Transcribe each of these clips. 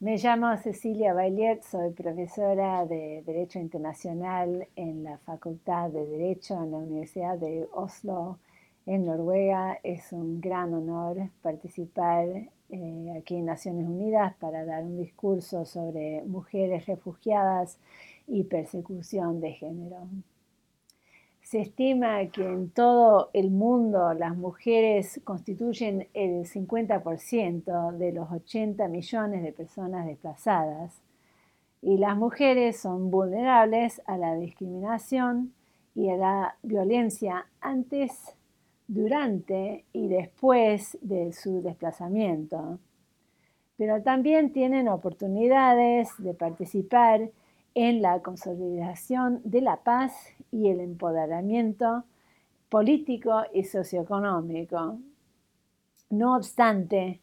Me llamo Cecilia Bailiet, soy profesora de Derecho Internacional en la Facultad de Derecho en la Universidad de Oslo, en Noruega. Es un gran honor participar eh, aquí en Naciones Unidas para dar un discurso sobre mujeres refugiadas y persecución de género. Se estima que en todo el mundo las mujeres constituyen el 50% de los 80 millones de personas desplazadas y las mujeres son vulnerables a la discriminación y a la violencia antes, durante y después de su desplazamiento. Pero también tienen oportunidades de participar en la consolidación de la paz y el empoderamiento político y socioeconómico. No obstante,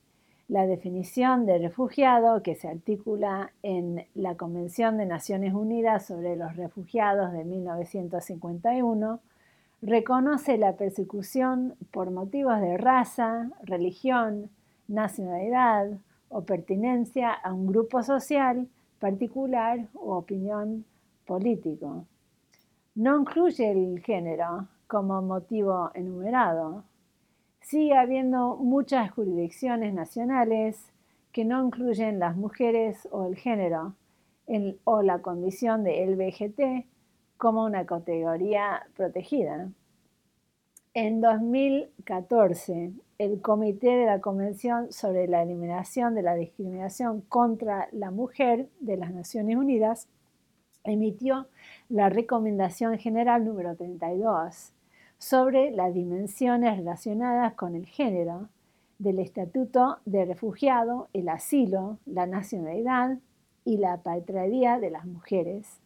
la definición de refugiado que se articula en la Convención de Naciones Unidas sobre los Refugiados de 1951 reconoce la persecución por motivos de raza, religión, nacionalidad o pertinencia a un grupo social particular o opinión político. No incluye el género como motivo enumerado. Sigue habiendo muchas jurisdicciones nacionales que no incluyen las mujeres o el género o la condición de LBGT como una categoría protegida. En 2014, el Comité de la Convención sobre la Eliminación de la Discriminación contra la Mujer de las Naciones Unidas emitió la Recomendación General número 32 sobre las dimensiones relacionadas con el género del Estatuto de Refugiado, el asilo, la nacionalidad y la patria de las mujeres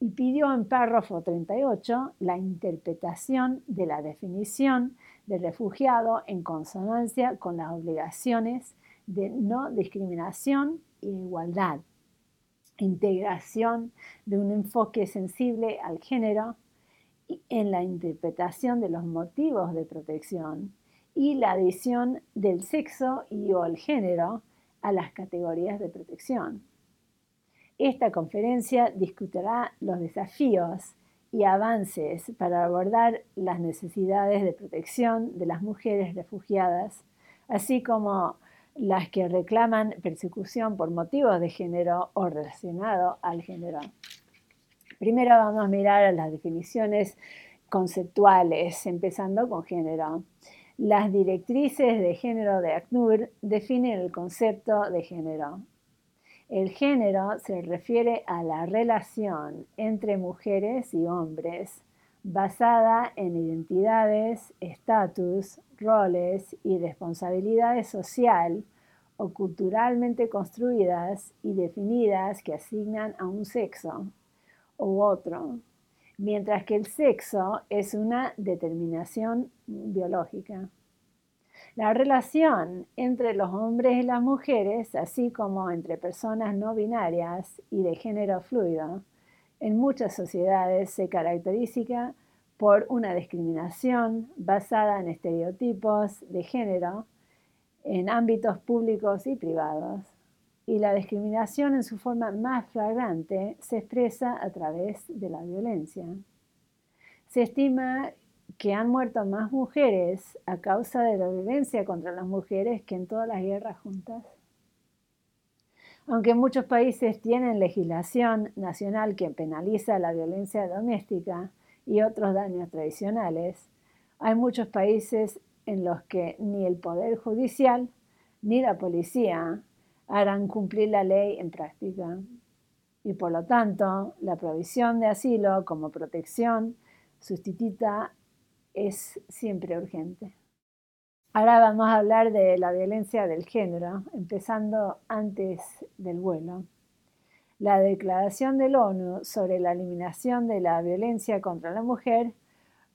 y pidió en párrafo 38 la interpretación de la definición de refugiado en consonancia con las obligaciones de no discriminación e igualdad, integración de un enfoque sensible al género en la interpretación de los motivos de protección y la adición del sexo y o el género a las categorías de protección. Esta conferencia discutirá los desafíos y avances para abordar las necesidades de protección de las mujeres refugiadas, así como las que reclaman persecución por motivos de género o relacionado al género. Primero vamos a mirar las definiciones conceptuales, empezando con género. Las directrices de género de ACNUR definen el concepto de género. El género se refiere a la relación entre mujeres y hombres basada en identidades, estatus, roles y responsabilidades social o culturalmente construidas y definidas que asignan a un sexo u otro, mientras que el sexo es una determinación biológica. La relación entre los hombres y las mujeres, así como entre personas no binarias y de género fluido, en muchas sociedades se caracteriza por una discriminación basada en estereotipos de género en ámbitos públicos y privados. Y la discriminación en su forma más flagrante se expresa a través de la violencia. Se estima que han muerto más mujeres a causa de la violencia contra las mujeres que en todas las guerras juntas. Aunque muchos países tienen legislación nacional que penaliza la violencia doméstica y otros daños tradicionales, hay muchos países en los que ni el Poder Judicial ni la policía harán cumplir la ley en práctica. Y por lo tanto, la provisión de asilo como protección sustituta es siempre urgente. Ahora vamos a hablar de la violencia del género, empezando antes del vuelo. La Declaración del ONU sobre la eliminación de la violencia contra la mujer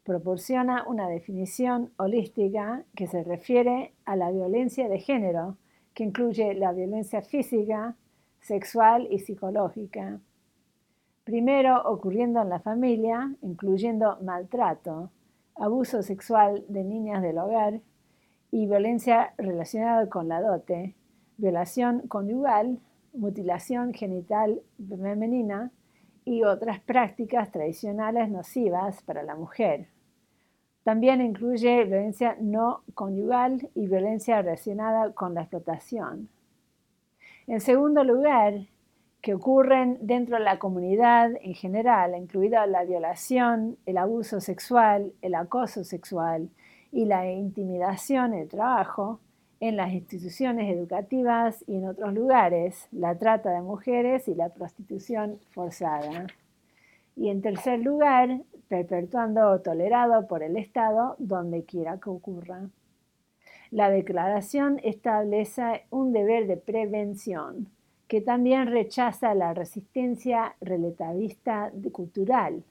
proporciona una definición holística que se refiere a la violencia de género, que incluye la violencia física, sexual y psicológica. Primero ocurriendo en la familia, incluyendo maltrato, abuso sexual de niñas del hogar y violencia relacionada con la dote, violación conyugal mutilación genital femenina y otras prácticas tradicionales nocivas para la mujer. También incluye violencia no conyugal y violencia relacionada con la explotación. En segundo lugar, que ocurren dentro de la comunidad en general, incluida la violación, el abuso sexual, el acoso sexual y la intimidación en el trabajo, en las instituciones educativas y en otros lugares, la trata de mujeres y la prostitución forzada. Y en tercer lugar, perpetuando o tolerado por el Estado donde quiera que ocurra. La declaración establece un deber de prevención que también rechaza la resistencia relativista cultural.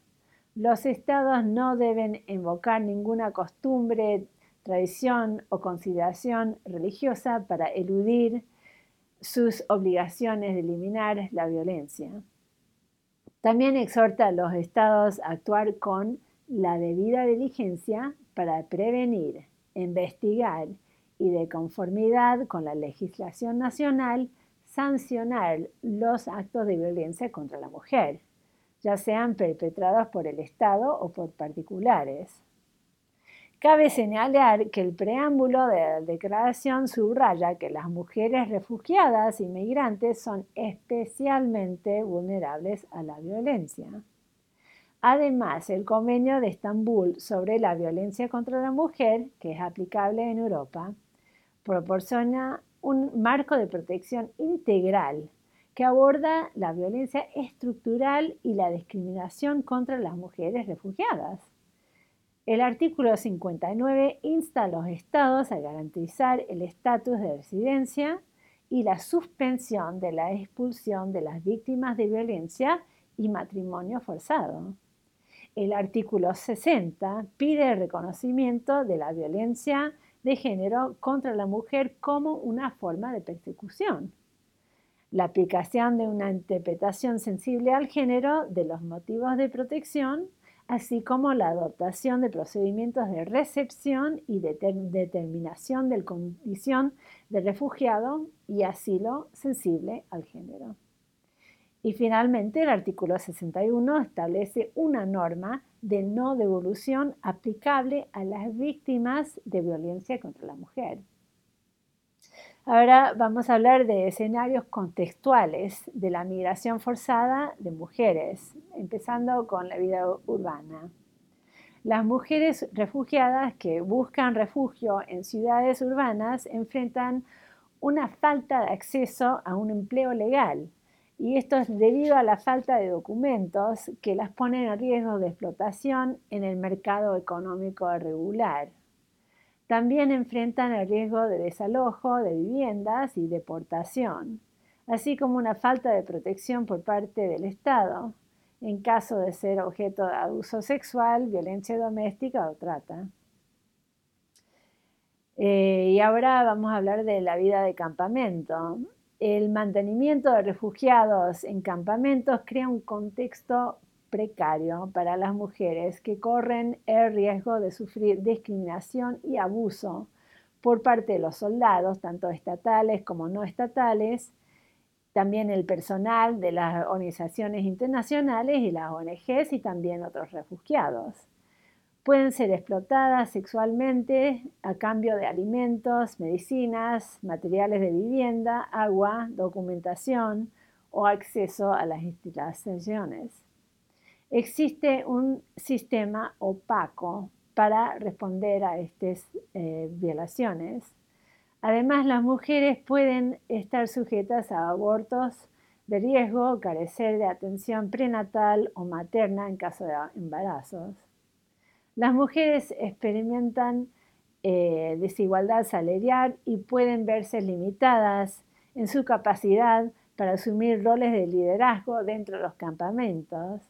Los estados no deben invocar ninguna costumbre, tradición o consideración religiosa para eludir sus obligaciones de eliminar la violencia. También exhorta a los estados a actuar con la debida diligencia para prevenir, investigar y de conformidad con la legislación nacional sancionar los actos de violencia contra la mujer, ya sean perpetrados por el Estado o por particulares. Cabe señalar que el preámbulo de la declaración subraya que las mujeres refugiadas y migrantes son especialmente vulnerables a la violencia. Además, el convenio de Estambul sobre la violencia contra la mujer, que es aplicable en Europa, proporciona un marco de protección integral que aborda la violencia estructural y la discriminación contra las mujeres refugiadas. El artículo 59 insta a los estados a garantizar el estatus de residencia y la suspensión de la expulsión de las víctimas de violencia y matrimonio forzado. El artículo 60 pide el reconocimiento de la violencia de género contra la mujer como una forma de persecución. La aplicación de una interpretación sensible al género de los motivos de protección, así como la adoptación de procedimientos de recepción y de determinación de condición de refugiado y asilo sensible al género. Y finalmente, el artículo 61 establece una norma de no devolución aplicable a las víctimas de violencia contra la mujer. Ahora vamos a hablar de escenarios contextuales de la migración forzada de mujeres, empezando con la vida urbana. Las mujeres refugiadas que buscan refugio en ciudades urbanas enfrentan una falta de acceso a un empleo legal, y esto es debido a la falta de documentos que las ponen en riesgo de explotación en el mercado económico regular. También enfrentan el riesgo de desalojo de viviendas y deportación, así como una falta de protección por parte del Estado en caso de ser objeto de abuso sexual, violencia doméstica o trata. Eh, y ahora vamos a hablar de la vida de campamento el mantenimiento de refugiados en campamentos crea un contexto precario para las mujeres que corren el riesgo de sufrir discriminación y abuso por parte de los soldados, tanto estatales como no estatales, también el personal de las organizaciones internacionales y las ONGs y también otros refugiados. Pueden ser explotadas sexualmente a cambio de alimentos, medicinas, materiales de vivienda, agua, documentación o acceso a las instalaciones. Existe un sistema opaco para responder a estas eh, violaciones. Además, las mujeres pueden estar sujetas a abortos de riesgo, carecer de atención prenatal o materna en caso de embarazos. Las mujeres experimentan eh, desigualdad salarial y pueden verse limitadas en su capacidad para asumir roles de liderazgo dentro de los campamentos.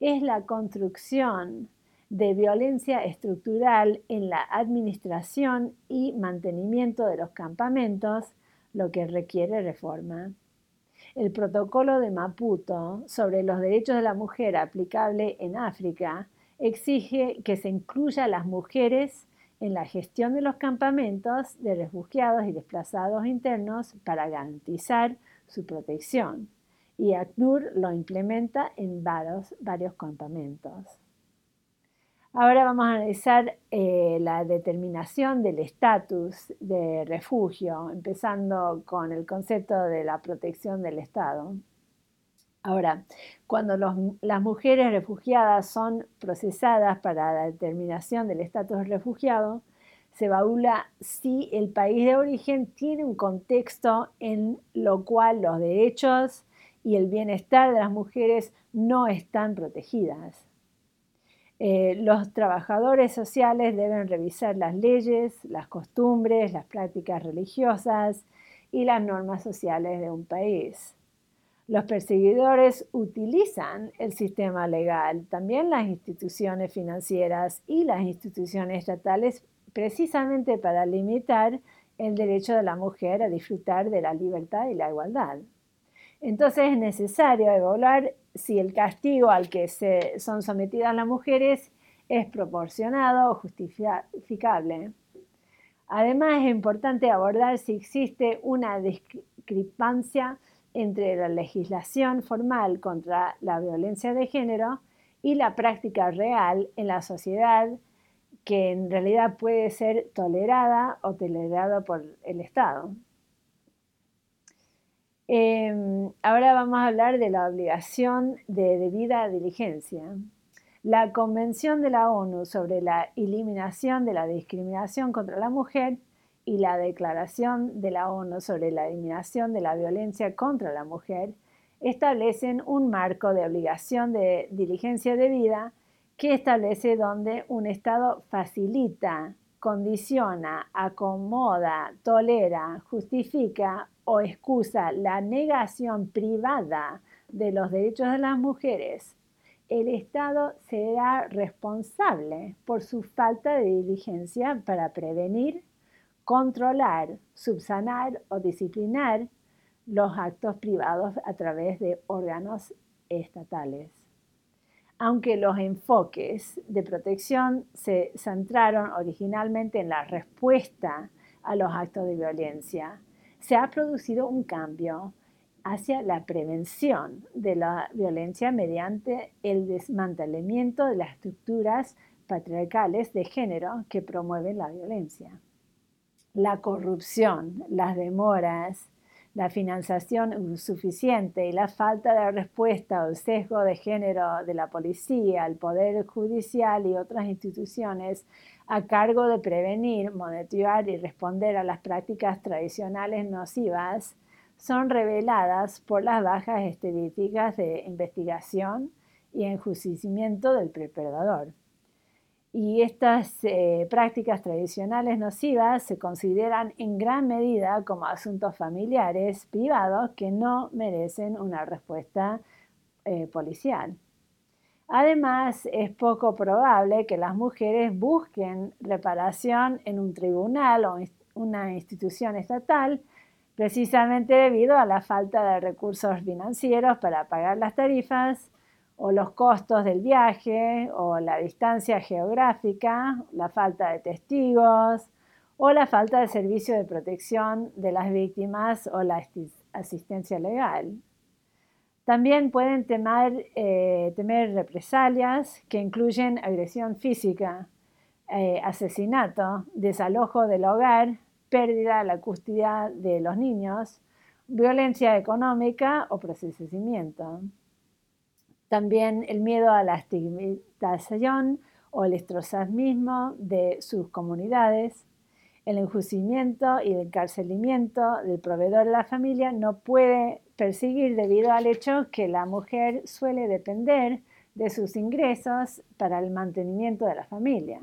Es la construcción de violencia estructural en la administración y mantenimiento de los campamentos lo que requiere reforma. El protocolo de Maputo sobre los derechos de la mujer aplicable en África exige que se incluya a las mujeres en la gestión de los campamentos de refugiados y desplazados internos para garantizar su protección y ACNUR lo implementa en varios, campamentos. Ahora vamos a analizar eh, la determinación del estatus de refugio, empezando con el concepto de la protección del Estado. Ahora, cuando las mujeres refugiadas son procesadas para la determinación del estatus de refugiado, se evalúa si el país de origen tiene un contexto en lo cual los derechos y el bienestar de las mujeres no están protegidas. Eh, los trabajadores sociales deben revisar las leyes, las costumbres, las prácticas religiosas y las normas sociales de un país. Los perseguidores utilizan el sistema legal, también las instituciones financieras y las instituciones estatales, precisamente para limitar el derecho de la mujer a disfrutar de la libertad y la igualdad. Entonces es necesario evaluar si el castigo al que se son sometidas las mujeres es proporcionado o justificable. Además, es importante abordar si existe una discrepancia entre la legislación formal contra la violencia de género y la práctica real en la sociedad que en realidad puede ser tolerada o tolerada por el Estado. Em, ahora vamos a hablar de la obligación de debida diligencia. La Convención de la ONU sobre la eliminación de la discriminación contra la mujer y la Declaración de la ONU sobre la eliminación de la violencia contra la mujer establecen un marco de obligación de diligencia debida que establece donde un Estado facilita, condiciona, acomoda, tolera, justifica o excusa la negación privada de los derechos de las mujeres, el Estado será responsable por su falta de diligencia para prevenir, controlar, subsanar o disciplinar los actos privados a través de órganos estatales. Aunque los enfoques de protección se centraron originalmente en la respuesta a los actos de violencia, se ha producido un cambio hacia la prevención de la violencia mediante el desmantelamiento de las estructuras patriarcales de género que promueven la violencia. La corrupción, las demoras, la financiación insuficiente y la falta de respuesta al sesgo de género de la policía, el poder judicial y otras instituciones a cargo de prevenir, monitorear y responder a las prácticas tradicionales nocivas son reveladas por las bajas estadísticas de investigación y enjuiciamiento del depredador. Y estas eh, prácticas tradicionales nocivas se consideran en gran medida como asuntos familiares privados que no merecen una respuesta eh, policial. Además, es poco probable que las mujeres busquen reparación en un tribunal o una institución estatal, precisamente debido a la falta de recursos financieros para pagar las tarifas o los costos del viaje o la distancia geográfica, la falta de testigos o la falta de servicio de protección de las víctimas o la asistencia legal. También pueden eh, temer, represalias que incluyen agresión física, eh, asesinato, desalojo del hogar, pérdida de la custodia de los niños, violencia económica o procesamiento. También el miedo a la estigmatización o el estrozamismo de sus comunidades, el enjuiciamiento y el encarcelamiento del proveedor de la familia no puede perseguir debido al hecho que la mujer suele depender de sus ingresos para el mantenimiento de la familia.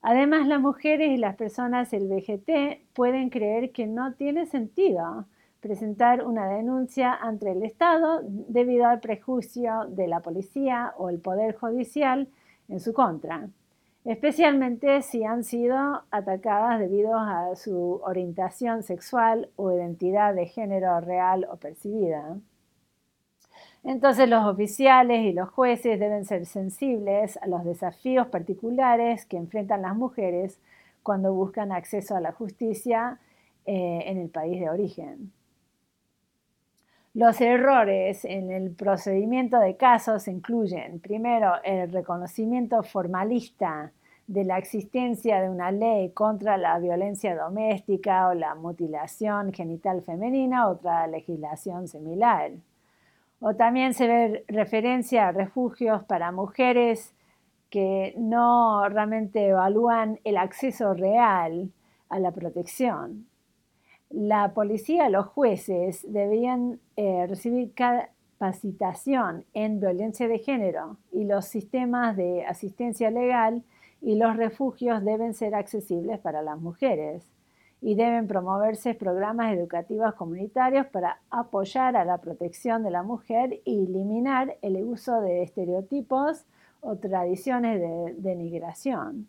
Además, las mujeres y las personas LGBT pueden creer que no tiene sentido presentar una denuncia ante el Estado debido al prejuicio de la policía o el Poder Judicial en su contra especialmente si han sido atacadas debido a su orientación sexual o identidad de género real o percibida. Entonces los oficiales y los jueces deben ser sensibles a los desafíos particulares que enfrentan las mujeres cuando buscan acceso a la justicia eh, en el país de origen. Los errores en el procedimiento de casos incluyen, primero, el reconocimiento formalista de la existencia de una ley contra la violencia doméstica o la mutilación genital femenina, otra legislación similar. O también se ve referencia a refugios para mujeres que no realmente evalúan el acceso real a la protección. La policía, los jueces debían eh, recibir capacitación en violencia de género y los sistemas de asistencia legal y los refugios deben ser accesibles para las mujeres y deben promoverse programas educativos comunitarios para apoyar a la protección de la mujer y eliminar el uso de estereotipos o tradiciones de denigración.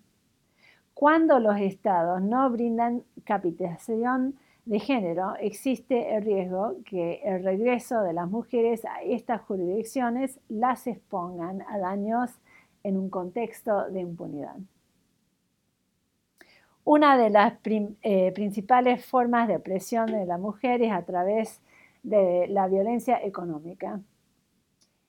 Cuando los estados no brindan capacitación de género, existe el riesgo que el regreso de las mujeres a estas jurisdicciones las expongan a daños en un contexto de impunidad. Una de las eh, principales formas de opresión de la mujer es a través de la violencia económica.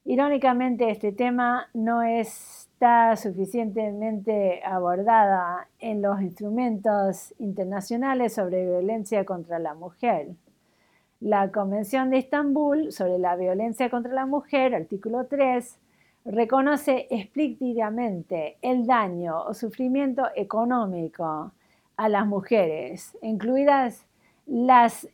Irónicamente, este tema no está suficientemente abordada en los instrumentos internacionales sobre violencia contra la mujer. La Convención de Estambul sobre la violencia contra la mujer, artículo 3, reconoce explícitamente el daño o sufrimiento económico a las mujeres, incluidas las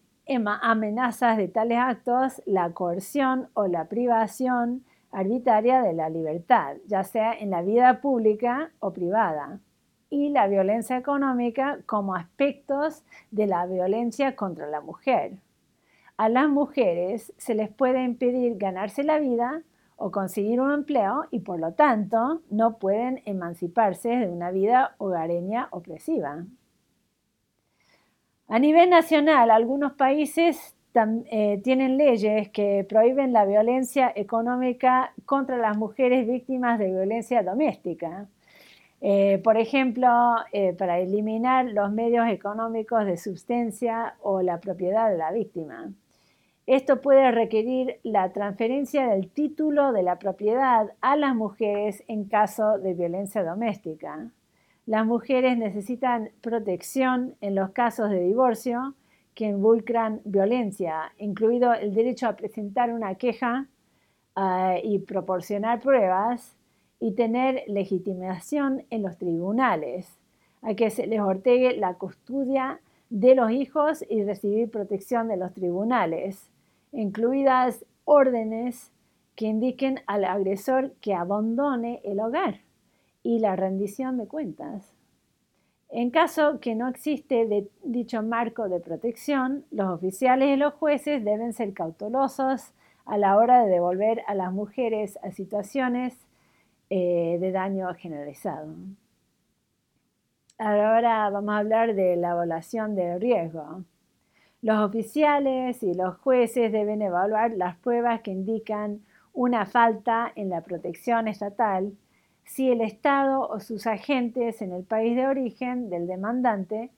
amenazas de tales actos, la coerción o la privación arbitraria de la libertad, ya sea en la vida pública o privada, y la violencia económica como aspectos de la violencia contra la mujer. A las mujeres se les puede impedir ganarse la vida o conseguir un empleo y por lo tanto no pueden emanciparse de una vida hogareña opresiva. A nivel nacional, algunos países eh, tienen leyes que prohíben la violencia económica contra las mujeres víctimas de violencia doméstica. Eh, por ejemplo, eh, para eliminar los medios económicos de subsistencia o la propiedad de la víctima. Esto puede requerir la transferencia del título de la propiedad a las mujeres en caso de violencia doméstica. Las mujeres necesitan protección en los casos de divorcio que involucran violencia, incluido el derecho a presentar una queja eh, y proporcionar pruebas y tener legitimación en los tribunales, a que se les ortegue la custodia de los hijos y recibir protección de los tribunales incluidas órdenes que indiquen al agresor que abandone el hogar y la rendición de cuentas. En caso que no existe dicho marco de protección, los oficiales y los jueces deben ser cautelosos a la hora de devolver a las mujeres a situaciones eh, de daño generalizado. Ahora vamos a hablar de la evaluación de riesgo. Los oficiales y los jueces deben evaluar las pruebas que indican una falta en la protección estatal si el Estado o sus agentes en el país de origen del demandante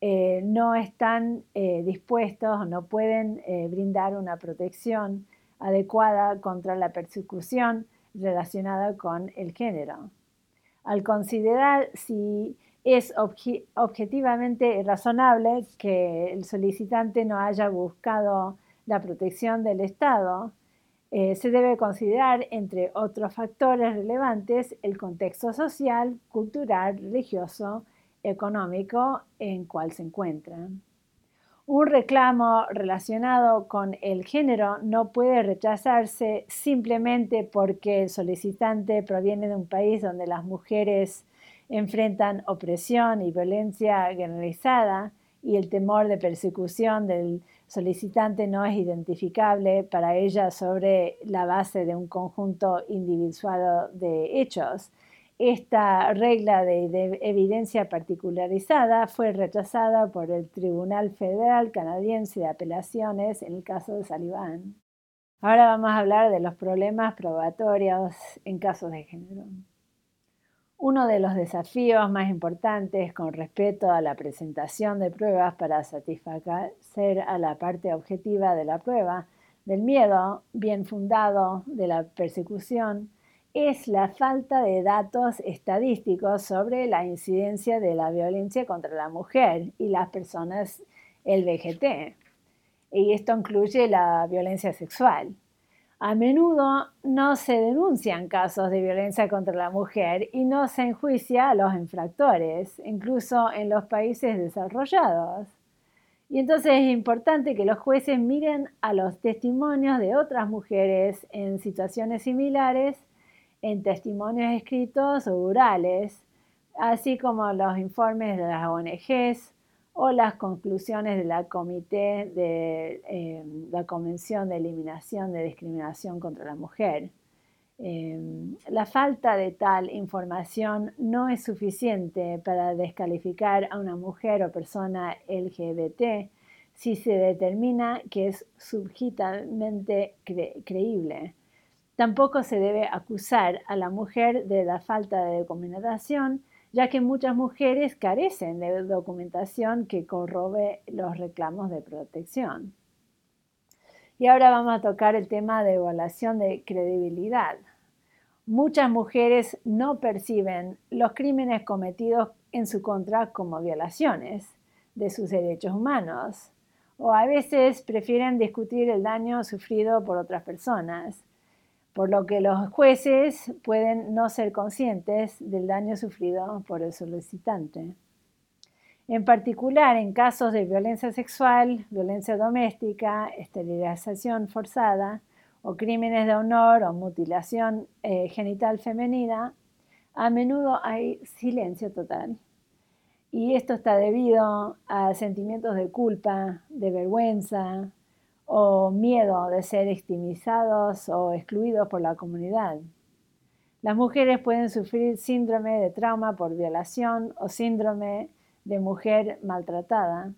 eh, no están eh, dispuestos o no pueden eh, brindar una protección adecuada contra la persecución relacionada con el género. Al considerar si es objetivamente razonable que el solicitante no haya buscado la protección del Estado. Eh, se debe considerar, entre otros factores relevantes, el contexto social, cultural, religioso, económico en cual se encuentran. Un reclamo relacionado con el género no puede rechazarse simplemente porque el solicitante proviene de un país donde las mujeres enfrentan opresión y violencia generalizada y el temor de persecución del solicitante no es identificable para ella sobre la base de un conjunto individual de hechos. Esta regla de, evidencia particularizada fue rechazada por el Tribunal Federal Canadiense de Apelaciones en el caso de Saliván. Ahora vamos a hablar de los problemas probatorios en casos de género. Uno de los desafíos más importantes con respecto a la presentación de pruebas para satisfacer a la parte objetiva de la prueba del miedo bien fundado de la persecución es la falta de datos estadísticos sobre la incidencia de la violencia contra la mujer y las personas LGBT. Y esto incluye la violencia sexual. A menudo no se denuncian casos de violencia contra la mujer y no se enjuicia a los infractores, incluso en los países desarrollados. Y entonces es importante que los jueces miren a los testimonios de otras mujeres en situaciones similares, en testimonios escritos o orales, así como los informes de las ONGs o las conclusiones de la Comité de eh, la Convención de Eliminación de Discriminación contra la Mujer. Em, la falta de tal información no es suficiente para descalificar a una mujer o persona LGBT si se determina que es subjetivamente creíble. Tampoco se debe acusar a la mujer de la falta de documentación, ya que muchas mujeres carecen de documentación que corrobe los reclamos de protección. Y ahora vamos a tocar el tema de evaluación de credibilidad. Muchas mujeres no perciben los crímenes cometidos en su contra como violaciones de sus derechos humanos o a veces prefieren discutir el daño sufrido por otras personas, por lo que los jueces pueden no ser conscientes del daño sufrido por el solicitante. En particular, en casos de violencia sexual, violencia doméstica, esterilización forzada o crímenes de honor o mutilación eh, genital femenina, a menudo hay silencio total. Y esto está debido a sentimientos de culpa, de vergüenza o miedo de ser victimizados o excluidos por la comunidad. Las mujeres pueden sufrir síndrome de trauma por violación o síndrome de mujer maltratada.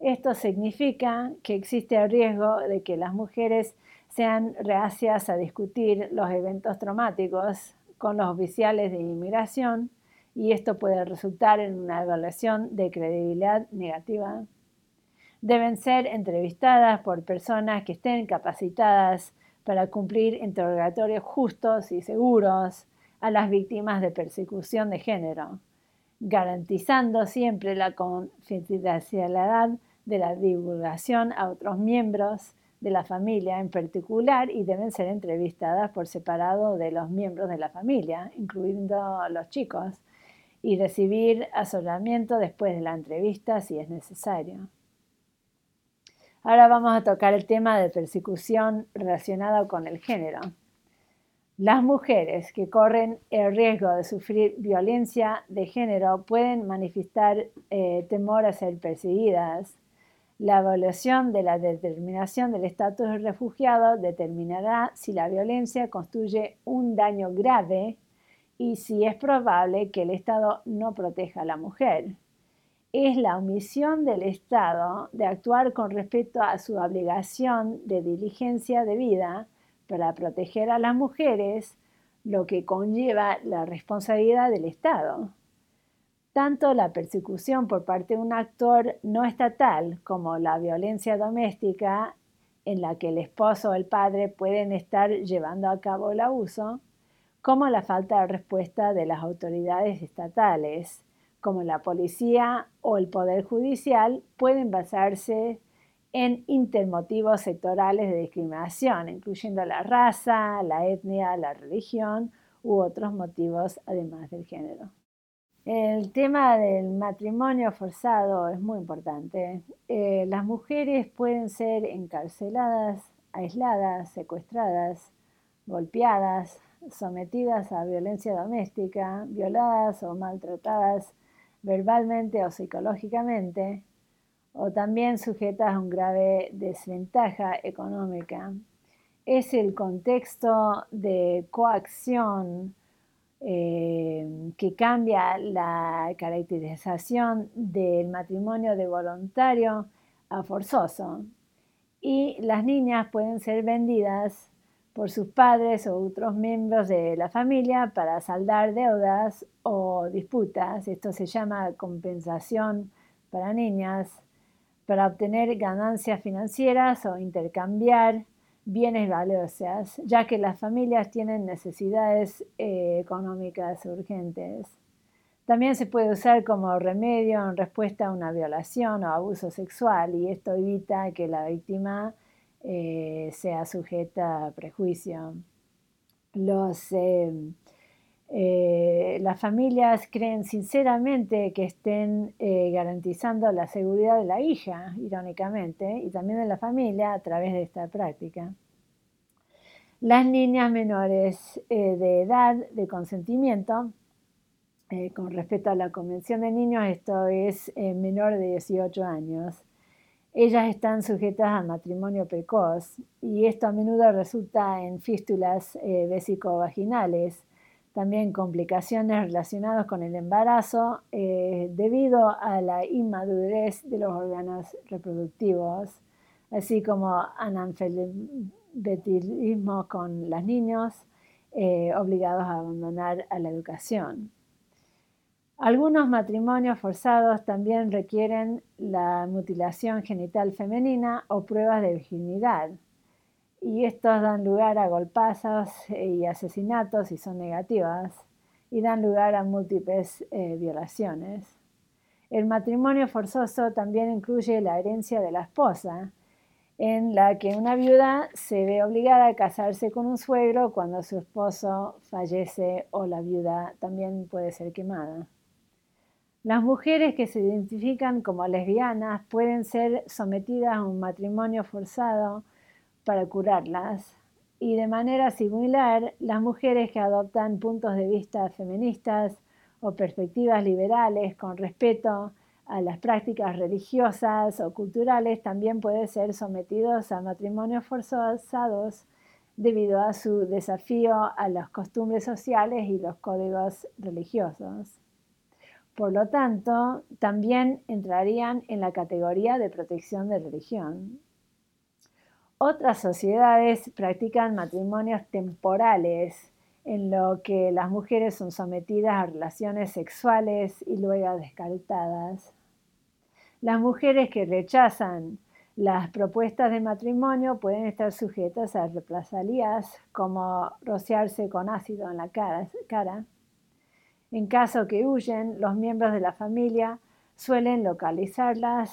Esto significa que existe el riesgo de que las mujeres sean reacias a discutir los eventos traumáticos con los oficiales de inmigración y esto puede resultar en una evaluación de credibilidad negativa. Deben ser entrevistadas por personas que estén capacitadas para cumplir interrogatorios justos y seguros a las víctimas de persecución de género garantizando siempre la confidencialidad de la divulgación a otros miembros de la familia en particular y deben ser entrevistadas por separado de los miembros de la familia, incluyendo los chicos, y recibir asesoramiento después de la entrevista si es necesario. Ahora vamos a tocar el tema de persecución relacionada con el género. Las mujeres que corren el riesgo de sufrir violencia de género pueden manifestar eh, temor a ser perseguidas. La evaluación de la determinación del estatus de refugiado determinará si la violencia constituye un daño grave y si es probable que el Estado no proteja a la mujer. Es la omisión del Estado de actuar con respecto a su obligación de diligencia debida para proteger a las mujeres, lo que conlleva la responsabilidad del Estado. Tanto la persecución por parte de un actor no estatal como la violencia doméstica en la que el esposo o el padre pueden estar llevando a cabo el abuso, como la falta de respuesta de las autoridades estatales, como la policía o el poder judicial, pueden basarse en intermotivos sectorales de discriminación, incluyendo la raza, la etnia, la religión u otros motivos además del género. El tema del matrimonio forzado es muy importante. Eh, las mujeres pueden ser encarceladas, aisladas, secuestradas, golpeadas, sometidas a violencia doméstica, violadas o maltratadas verbalmente o psicológicamente, o también sujetas a un grave desventaja económica. Es el contexto de coacción eh, que cambia la caracterización del matrimonio de voluntario a forzoso. Y las niñas pueden ser vendidas por sus padres o otros miembros de la familia para saldar deudas o disputas. Esto se llama compensación para niñas para obtener ganancias financieras o intercambiar bienes valiosas, ya que las familias tienen necesidades eh, económicas urgentes. También se puede usar como remedio en respuesta a una violación o abuso sexual y esto evita que la víctima eh, sea sujeta a prejuicio. Eh, eh, las familias creen sinceramente que estén garantizando la seguridad de la hija, irónicamente, y también de la familia a través de esta práctica. Las niñas menores de edad de consentimiento con respecto a la Convención de Niños, esto es menor de 18 años. Ellas están sujetas a matrimonio precoz y esto a menudo resulta en fístulas eh, vaginales también complicaciones relacionadas con el embarazo eh, debido a la inmadurez de los órganos reproductivos, así como analfabetismo con los niños obligados a abandonar la educación. Algunos matrimonios forzados también requieren la mutilación genital femenina o pruebas de virginidad. Y estos dan lugar a golpazos y asesinatos si son negativas y dan lugar a múltiples eh, violaciones. El matrimonio forzoso también incluye la herencia de la esposa, en la que una viuda se ve obligada a casarse con un suegro cuando su esposo fallece o la viuda también puede ser quemada. Las mujeres que se identifican como lesbianas pueden ser sometidas a un matrimonio forzado para curarlas. Y de manera similar, las mujeres que adoptan puntos de vista feministas o perspectivas liberales con respeto a las prácticas religiosas o culturales también pueden ser sometidos a matrimonios forzados debido a su desafío a las costumbres sociales y los códigos religiosos. Por lo tanto, también entrarían en la categoría de protección de religión. Otras sociedades practican matrimonios temporales, en lo que las mujeres son sometidas a relaciones sexuales y luego descartadas. Las mujeres que rechazan las propuestas de matrimonio pueden estar sujetas a represalias como rociarse con ácido en la cara, cara en caso que huyen, los miembros de la familia suelen localizarlas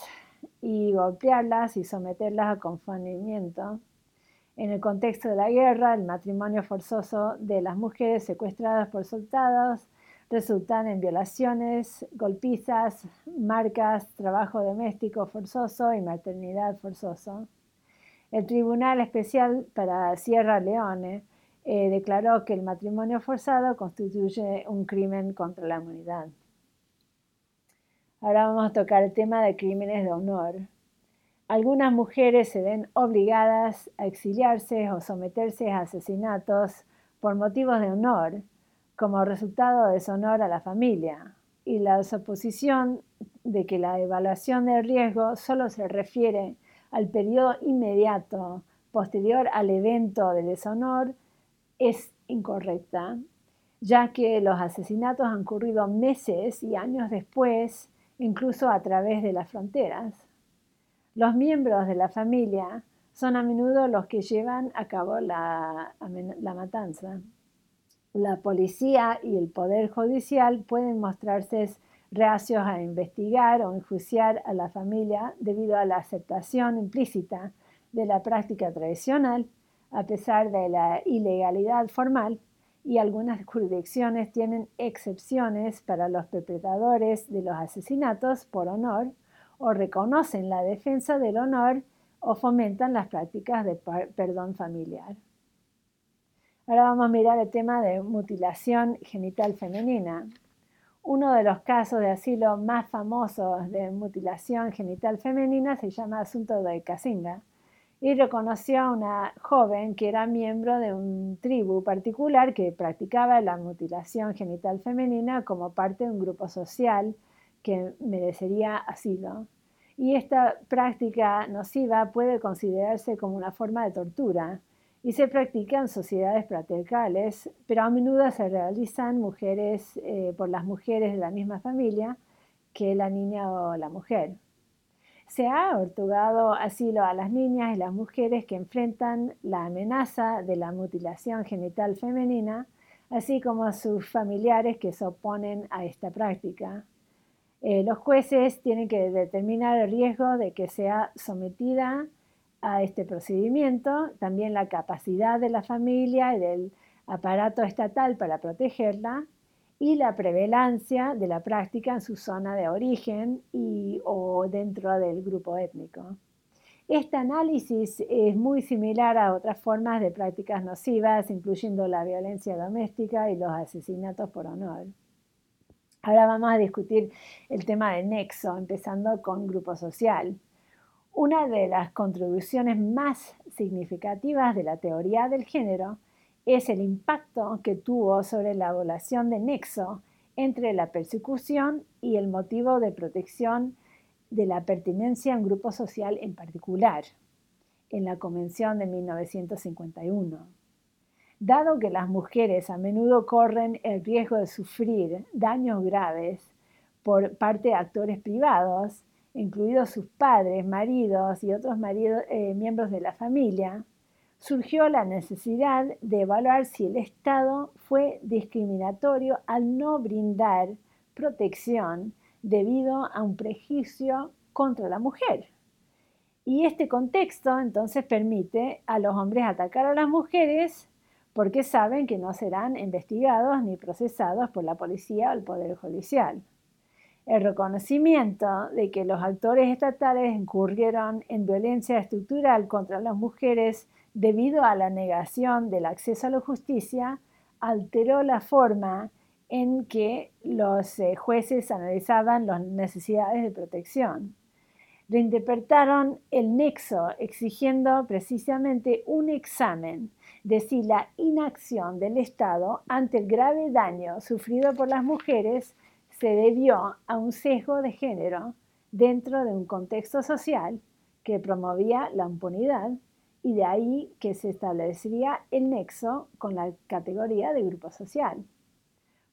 y golpearlas y someterlas a confinamiento. En el contexto de la guerra, el matrimonio forzoso de las mujeres secuestradas por soldados resultan en violaciones, golpizas, marcas, trabajo doméstico forzoso y maternidad forzoso. El Tribunal Especial para Sierra Leone eh, declaró que el matrimonio forzado constituye un crimen contra la humanidad. Ahora vamos a tocar el tema de crímenes de honor. Algunas mujeres se ven obligadas a exiliarse o someterse a asesinatos por motivos de honor, como resultado de deshonor a la familia, y la suposición de que la evaluación del riesgo solo se refiere al periodo inmediato posterior al evento de deshonor es incorrecta, ya que los asesinatos han ocurrido meses y años después, incluso a través de las fronteras. Los miembros de la familia son a menudo los que llevan a cabo la, matanza. La policía y el poder judicial pueden mostrarse reacios a investigar o enjuiciar a la familia debido a la aceptación implícita de la práctica tradicional a pesar de la ilegalidad formal, y algunas jurisdicciones tienen excepciones para los perpetradores de los asesinatos por honor o reconocen la defensa del honor o fomentan las prácticas de perdón familiar. Ahora vamos a mirar el tema de mutilación genital femenina. Uno de los casos de asilo más famosos de mutilación genital femenina se llama Asunto de Casinga y reconoció a una joven que era miembro de un tribu particular que practicaba la mutilación genital femenina como parte de un grupo social que merecería asilo. Y esta práctica nociva puede considerarse como una forma de tortura y se practica en sociedades patriarcales, pero a menudo se realizan mujeres, eh, por las mujeres de la misma familia que la niña o la mujer. Se ha otorgado asilo a las niñas y las mujeres que enfrentan la amenaza de la mutilación genital femenina, así como a sus familiares que se oponen a esta práctica. Eh, los jueces tienen que determinar el riesgo de que sea sometida a este procedimiento, también la capacidad de la familia y del aparato estatal para protegerla y la prevalencia de la práctica en su zona de origen y, o dentro del grupo étnico. Este análisis es muy similar a otras formas de prácticas nocivas, incluyendo la violencia doméstica y los asesinatos por honor. Ahora vamos a discutir el tema de nexo, empezando con grupo social. Una de las contribuciones más significativas de la teoría del género es el impacto que tuvo sobre la evaluación de nexo entre la persecución y el motivo de protección de la pertenencia a un grupo social en particular, en la Convención de 1951. Dado que las mujeres a menudo corren el riesgo de sufrir daños graves por parte de actores privados, incluidos sus padres, maridos y otros eh, miembros de la familia, surgió la necesidad de evaluar si el Estado fue discriminatorio al no brindar protección debido a un prejuicio contra la mujer. Y este contexto entonces permite a los hombres atacar a las mujeres porque saben que no serán investigados ni procesados por la policía o el Poder Judicial. El reconocimiento de que los actores estatales incurrieron en violencia estructural contra las mujeres debido a la negación del acceso a la justicia, alteró la forma en que los eh, jueces analizaban las necesidades de protección. Reinterpretaron el nexo exigiendo precisamente un examen de si la inacción del Estado ante el grave daño sufrido por las mujeres se debió a un sesgo de género dentro de un contexto social que promovía la impunidad y de ahí que se establecería el nexo con la categoría de grupo social.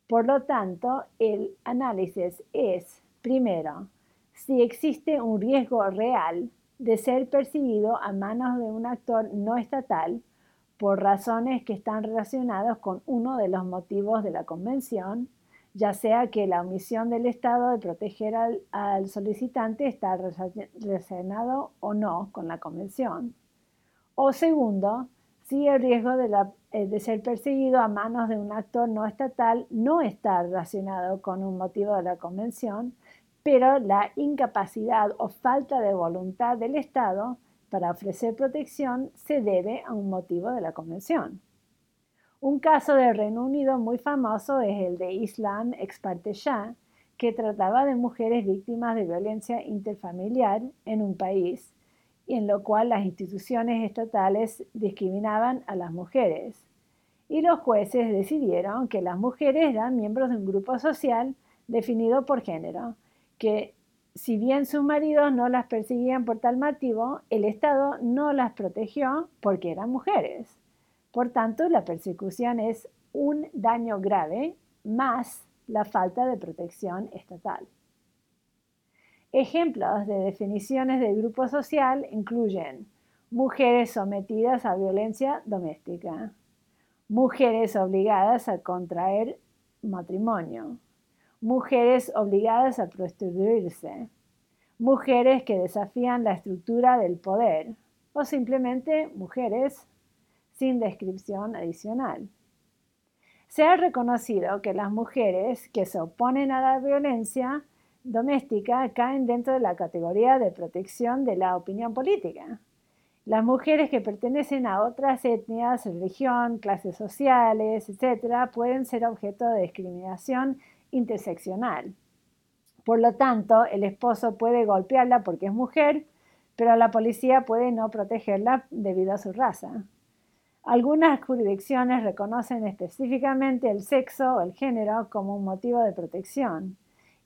Por lo tanto, el análisis es, primero, si existe un riesgo real de ser percibido a manos de un actor no estatal por razones que están relacionadas con uno de los motivos de la Convención, ya sea que la omisión del Estado de proteger al, al solicitante está relacionado o no con la Convención, o segundo, si el riesgo eh, de, ser perseguido a manos de un actor no estatal no está relacionado con un motivo de la Convención, pero la incapacidad o falta de voluntad del Estado para ofrecer protección se debe a un motivo de la Convención. Un caso del Reino Unido muy famoso es el de Islam ex parte que trataba de mujeres víctimas de violencia interfamiliar en un país y en lo cual las instituciones estatales discriminaban a las mujeres. Y los jueces decidieron que las mujeres eran miembros de un grupo social definido por género, que si bien sus maridos no las perseguían por tal motivo, el Estado no las protegió porque eran mujeres. Por tanto, la persecución es un daño grave más la falta de protección estatal. Ejemplos de definiciones de grupo social incluyen mujeres sometidas a violencia doméstica, mujeres obligadas a contraer matrimonio, mujeres obligadas a prostituirse, mujeres que desafían la estructura del poder o simplemente mujeres sin descripción adicional. Se ha reconocido que las mujeres que se oponen a la violencia doméstica caen dentro de la categoría de protección de la opinión política. Las mujeres que pertenecen a otras etnias, religión, clases sociales, etc., pueden ser objeto de discriminación interseccional. Por lo tanto, el esposo puede golpearla porque es mujer, pero la policía puede no protegerla debido a su raza. Algunas jurisdicciones reconocen específicamente el sexo o el género como un motivo de protección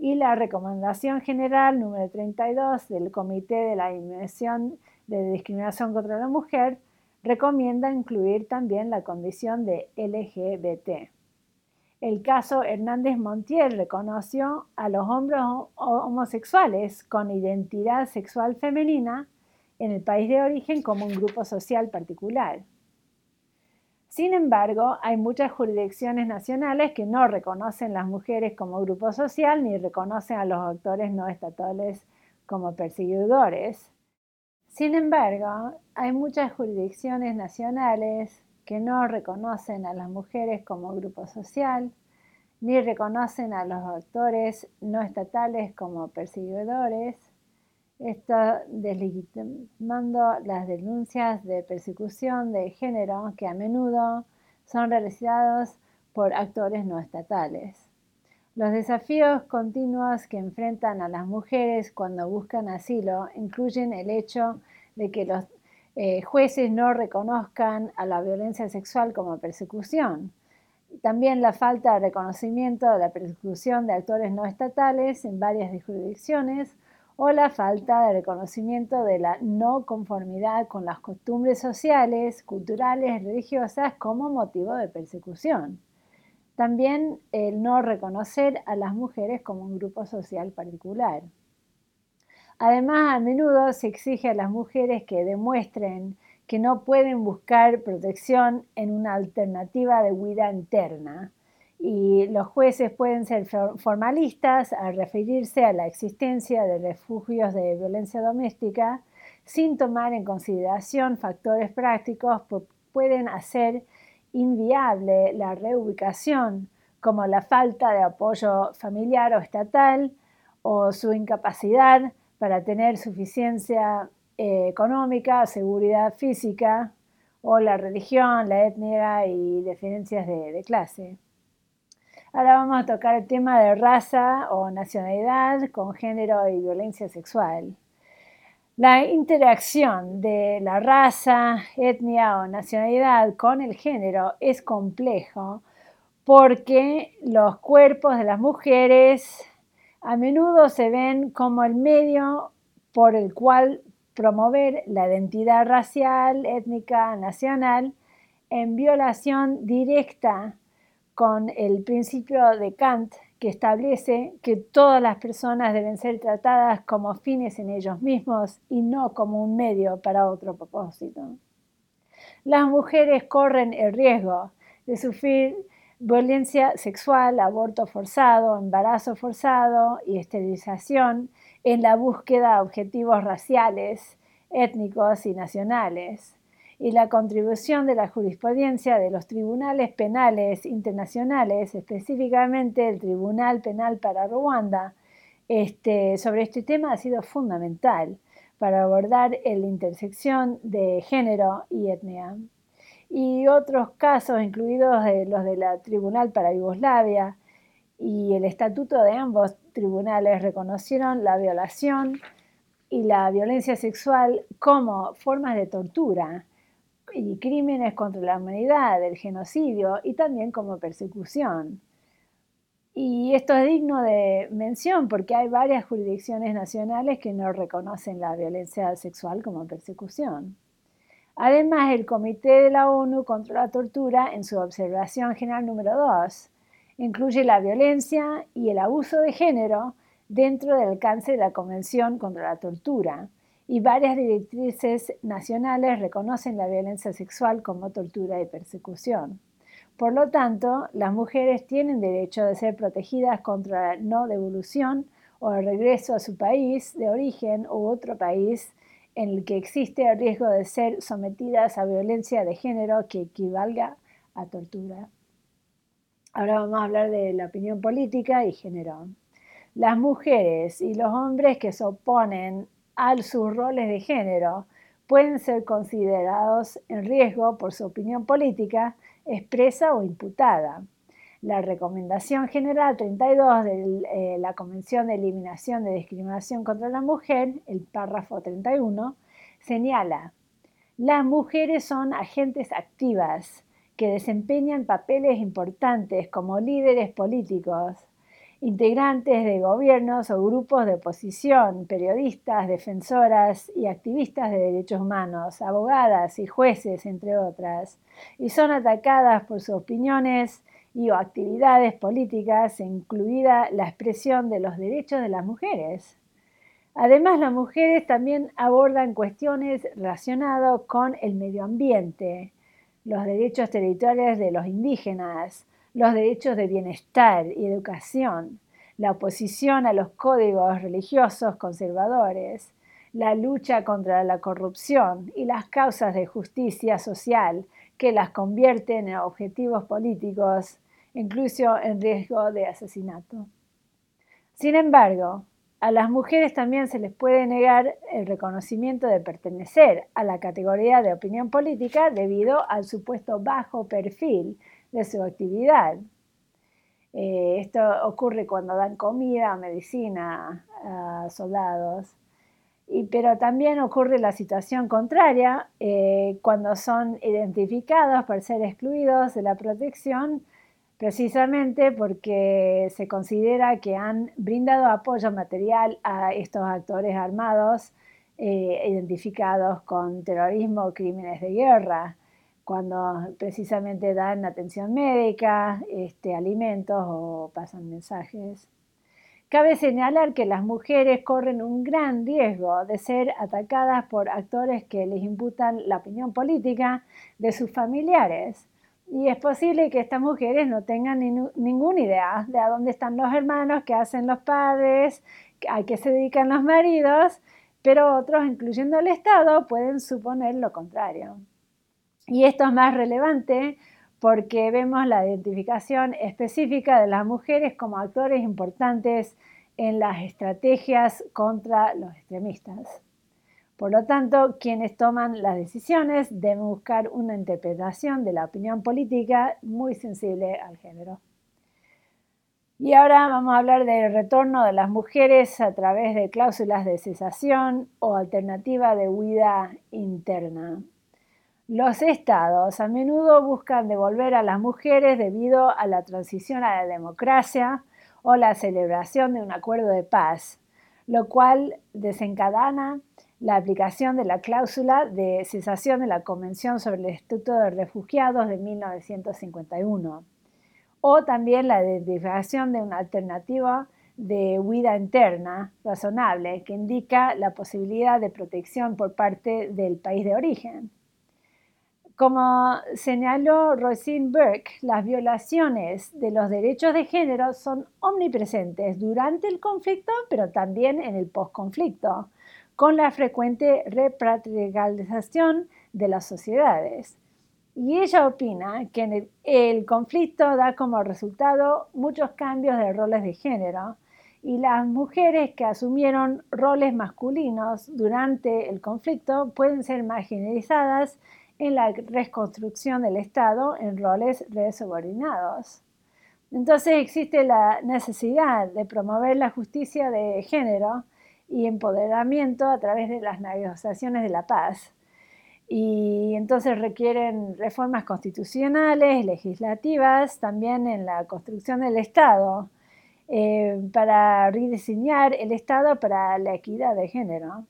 y la recomendación general número 32 del Comité de la Eliminación de Discriminación contra la Mujer recomienda incluir también la condición de LGBT. el caso Hernández Montiel reconoció a los hombres homosexuales con identidad sexual femenina en el país de origen como un grupo social particular. Sin embargo, hay muchas jurisdicciones nacionales que no reconocen las mujeres como grupo social ni reconocen a los actores no estatales como perseguidores. Sin embargo, hay muchas jurisdicciones nacionales que no reconocen a las mujeres como grupo social, ni reconocen a los actores no estatales como perseguidores, esto deslegitimando las denuncias de persecución de género que a menudo son realizados por actores no estatales. Los desafíos continuos que enfrentan a las mujeres cuando buscan asilo incluyen el hecho de que los eh, jueces no reconozcan a la violencia sexual como persecución. También la falta de reconocimiento de la persecución de actores no estatales en varias jurisdicciones o la falta de reconocimiento de la no conformidad con las costumbres sociales, culturales religiosas como motivo de persecución. También el no reconocer a las mujeres como un grupo social particular. Además, a menudo se exige a las mujeres que demuestren que no pueden buscar protección en una alternativa de huida interna. Y los jueces pueden ser formalistas al referirse a la existencia de refugios de violencia doméstica sin tomar en consideración factores prácticos que pueden hacer inviable la reubicación, como la falta de apoyo familiar o estatal o su incapacidad para tener suficiencia eh, económica, seguridad física o la religión, la etnia y diferencias de, clase. Ahora vamos a tocar el tema de raza o nacionalidad con género y violencia sexual. La interacción de la raza, etnia o nacionalidad con el género es complejo porque los cuerpos de las mujeres a menudo se ven como el medio por el cual promover la identidad racial, étnica, nacional, en violación directa con el principio de Kant que establece que todas las personas deben ser tratadas como fines en ellos mismos y no como un medio para otro propósito. Las mujeres corren el riesgo de sufrir violencia sexual, aborto forzado, embarazo forzado y esterilización en la búsqueda de objetivos raciales, étnicos y nacionales. Y la contribución de la jurisprudencia de los tribunales penales internacionales, específicamente el Tribunal Penal para Ruanda, este, sobre este tema ha sido fundamental para abordar la intersección de género y etnia. Y otros casos, incluidos los de la Tribunal para Yugoslavia y el estatuto de ambos tribunales, reconocieron la violación y la violencia sexual como formas de tortura y crímenes contra la humanidad, el genocidio y también como persecución. Y esto es digno de mención porque hay varias jurisdicciones nacionales que no reconocen la violencia sexual como persecución. Además, el Comité de la ONU contra la Tortura, en su observación general número 2, incluye la violencia y el abuso de género dentro del alcance de la Convención contra la Tortura, y varias directrices nacionales reconocen la violencia sexual como tortura y persecución. Por lo tanto, las mujeres tienen derecho de ser protegidas contra la no devolución o el regreso a su país de origen u otro país en el que existe el riesgo de ser sometidas a violencia de género que equivalga a tortura. Ahora vamos a hablar de la opinión política y género. Las mujeres y los hombres que se oponen a sus roles de género pueden ser considerados en riesgo por su opinión política expresa o imputada. La Recomendación General 32 de eh, la Convención de Eliminación de Discriminación contra la Mujer, el párrafo 31, señala, las mujeres son agentes activas que desempeñan papeles importantes como líderes políticos, integrantes de gobiernos o grupos de oposición, periodistas, defensoras y activistas de derechos humanos, abogadas y jueces, entre otras, y son atacadas por sus opiniones y o actividades políticas, incluida la expresión de los derechos de las mujeres. Además, las mujeres también abordan cuestiones relacionadas con el medio ambiente, los derechos territoriales de los indígenas, los derechos de bienestar y educación, la oposición a los códigos religiosos conservadores, la lucha contra la corrupción y las causas de justicia social que las convierten en objetivos políticos, incluso en riesgo de asesinato. Sin embargo, a las mujeres también se les puede negar el reconocimiento de pertenecer a la categoría de opinión política debido al supuesto bajo perfil de su actividad. Eh, esto ocurre cuando dan comida medicina a soldados, pero también ocurre la situación contraria eh, cuando son identificados por ser excluidos de la protección precisamente porque se considera que han brindado apoyo material a estos actores armados eh, identificados con terrorismo o crímenes de guerra, cuando precisamente dan atención médica, este, alimentos o pasan mensajes. Cabe señalar que las mujeres corren un gran riesgo de ser atacadas por actores que les imputan la opinión política de sus familiares y es posible que estas mujeres no tengan ninguna idea de a dónde están los hermanos, qué hacen los padres, a qué se dedican los maridos, pero otros, incluyendo el Estado, pueden suponer lo contrario. Y esto es más relevante porque vemos la identificación específica de las mujeres como actores importantes en las estrategias contra los extremistas. Por lo tanto, quienes toman las decisiones deben buscar una interpretación de la opinión política muy sensible al género. Y ahora vamos a hablar del retorno de las mujeres a través de cláusulas de cesación o alternativa de huida interna. Los estados a menudo buscan devolver a las mujeres debido a la transición a la democracia o la celebración de un acuerdo de paz, lo cual desencadena la aplicación de la cláusula de cesación de la Convención sobre el Estatuto de Refugiados de 1951, o también la identificación de una alternativa de huida interna razonable que indica la posibilidad de protección por parte del país de origen. Como señaló Rosine Burke, las violaciones de los derechos de género son omnipresentes durante el conflicto, pero también en el postconflicto, con la frecuente repatrialización de las sociedades. Y ella opina que el, conflicto da como resultado muchos cambios de roles de género y las mujeres que asumieron roles masculinos durante el conflicto pueden ser marginalizadas en la reconstrucción del Estado en roles resubordinados. Entonces existe la necesidad de promover la justicia de género y empoderamiento a través de las negociaciones de la paz. Y entonces requieren reformas constitucionales, legislativas, también en la construcción del Estado, eh, para rediseñar el Estado para la equidad de género.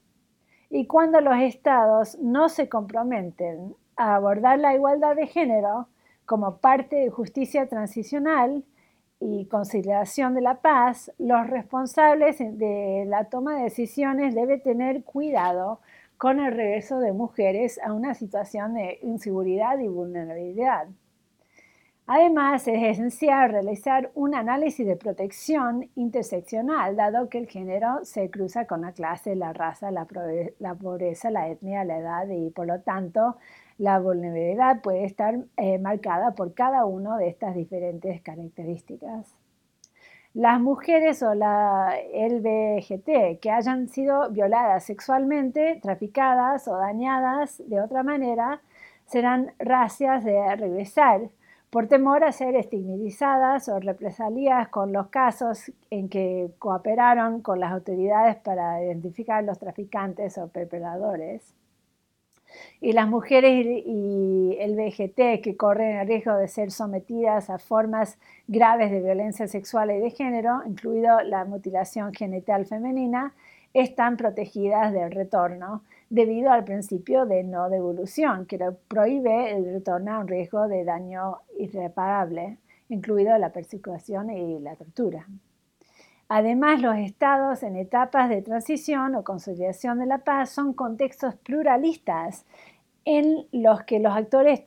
Y cuando los estados no se comprometen a abordar la igualdad de género como parte de justicia transicional, y conciliación de la paz, los responsables de la toma de decisiones deben tener cuidado con el regreso de mujeres a una situación de inseguridad y vulnerabilidad. Además, es esencial realizar un análisis de protección interseccional, dado que el género se cruza con la clase, la raza, la, pobreza, la etnia, la edad y, por lo tanto, la vulnerabilidad puede estar eh, marcada por cada una de estas diferentes características. Las mujeres o la LBGT que hayan sido violadas sexualmente, traficadas o dañadas de otra manera, serán racias de regresar por temor a ser estigmatizadas o represaliadas con los casos en que cooperaron con las autoridades para identificar los traficantes o perpetradores. Y las mujeres y el VGT que corren el riesgo de ser sometidas a formas graves de violencia sexual y de género, incluido la mutilación genital femenina, están protegidas del retorno debido al principio de no devolución, que prohíbe el retorno a un riesgo de daño irreparable, incluido la persecución y la tortura. Además, los estados en etapas de transición o consolidación de la paz son contextos pluralistas en los que los actores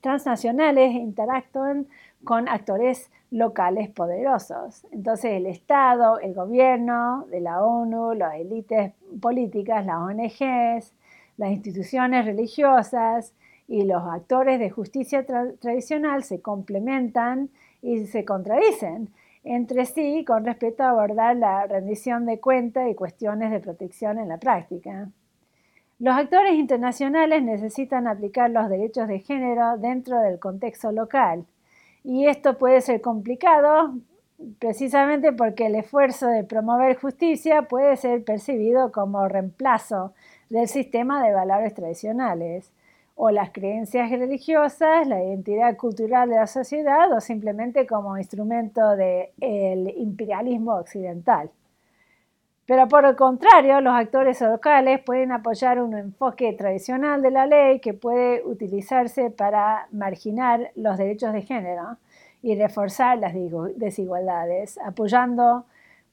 transnacionales interactúan con actores locales poderosos. Entonces el Estado, el gobierno de la ONU, las élites políticas, las ONGs, las instituciones religiosas y los actores de justicia tradicional se complementan y se contradicen entre sí con respecto a abordar la rendición de cuentas y cuestiones de protección en la práctica. Los actores internacionales necesitan aplicar los derechos de género dentro del contexto local y esto puede ser complicado precisamente porque el esfuerzo de promover justicia puede ser percibido como reemplazo del sistema de valores tradicionales o las creencias religiosas, la identidad cultural de la sociedad o simplemente como instrumento del imperialismo occidental. Pero por el contrario, los actores locales pueden apoyar un enfoque tradicional de la ley que puede utilizarse para marginar los derechos de género y reforzar las desigualdades, apoyando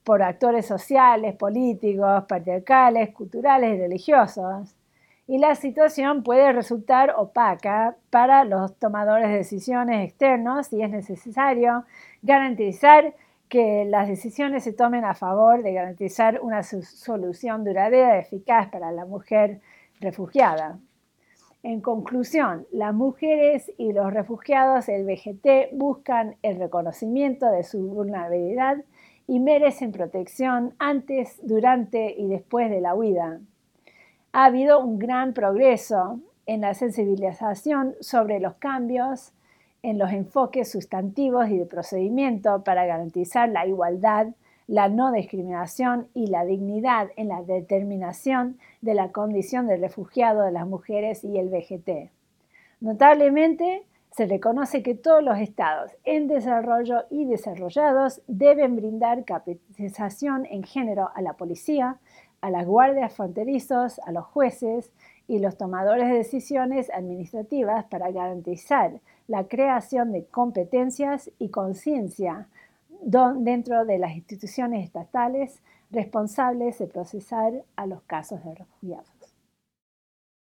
por actores sociales, políticos, patriarcales, culturales y religiosos. Y la situación puede resultar opaca para los tomadores de decisiones externos y es necesario garantizar que las decisiones se tomen a favor de garantizar una solución duradera y eficaz para la mujer refugiada. En conclusión, las mujeres y los refugiados del VGT buscan el reconocimiento de su vulnerabilidad y merecen protección antes, durante y después de la huida. Ha habido un gran progreso en la sensibilización sobre los cambios en los enfoques sustantivos y de procedimiento para garantizar la igualdad, la no discriminación y la dignidad en la determinación de la condición de refugiado de las mujeres y el VGT. Notablemente, se reconoce que todos los estados en desarrollo y desarrollados deben brindar capacitación en género a la policía, a las guardias fronterizos, a los jueces y los tomadores de decisiones administrativas para garantizar la creación de competencias y conciencia dentro de las instituciones estatales responsables de procesar a los casos de refugiados.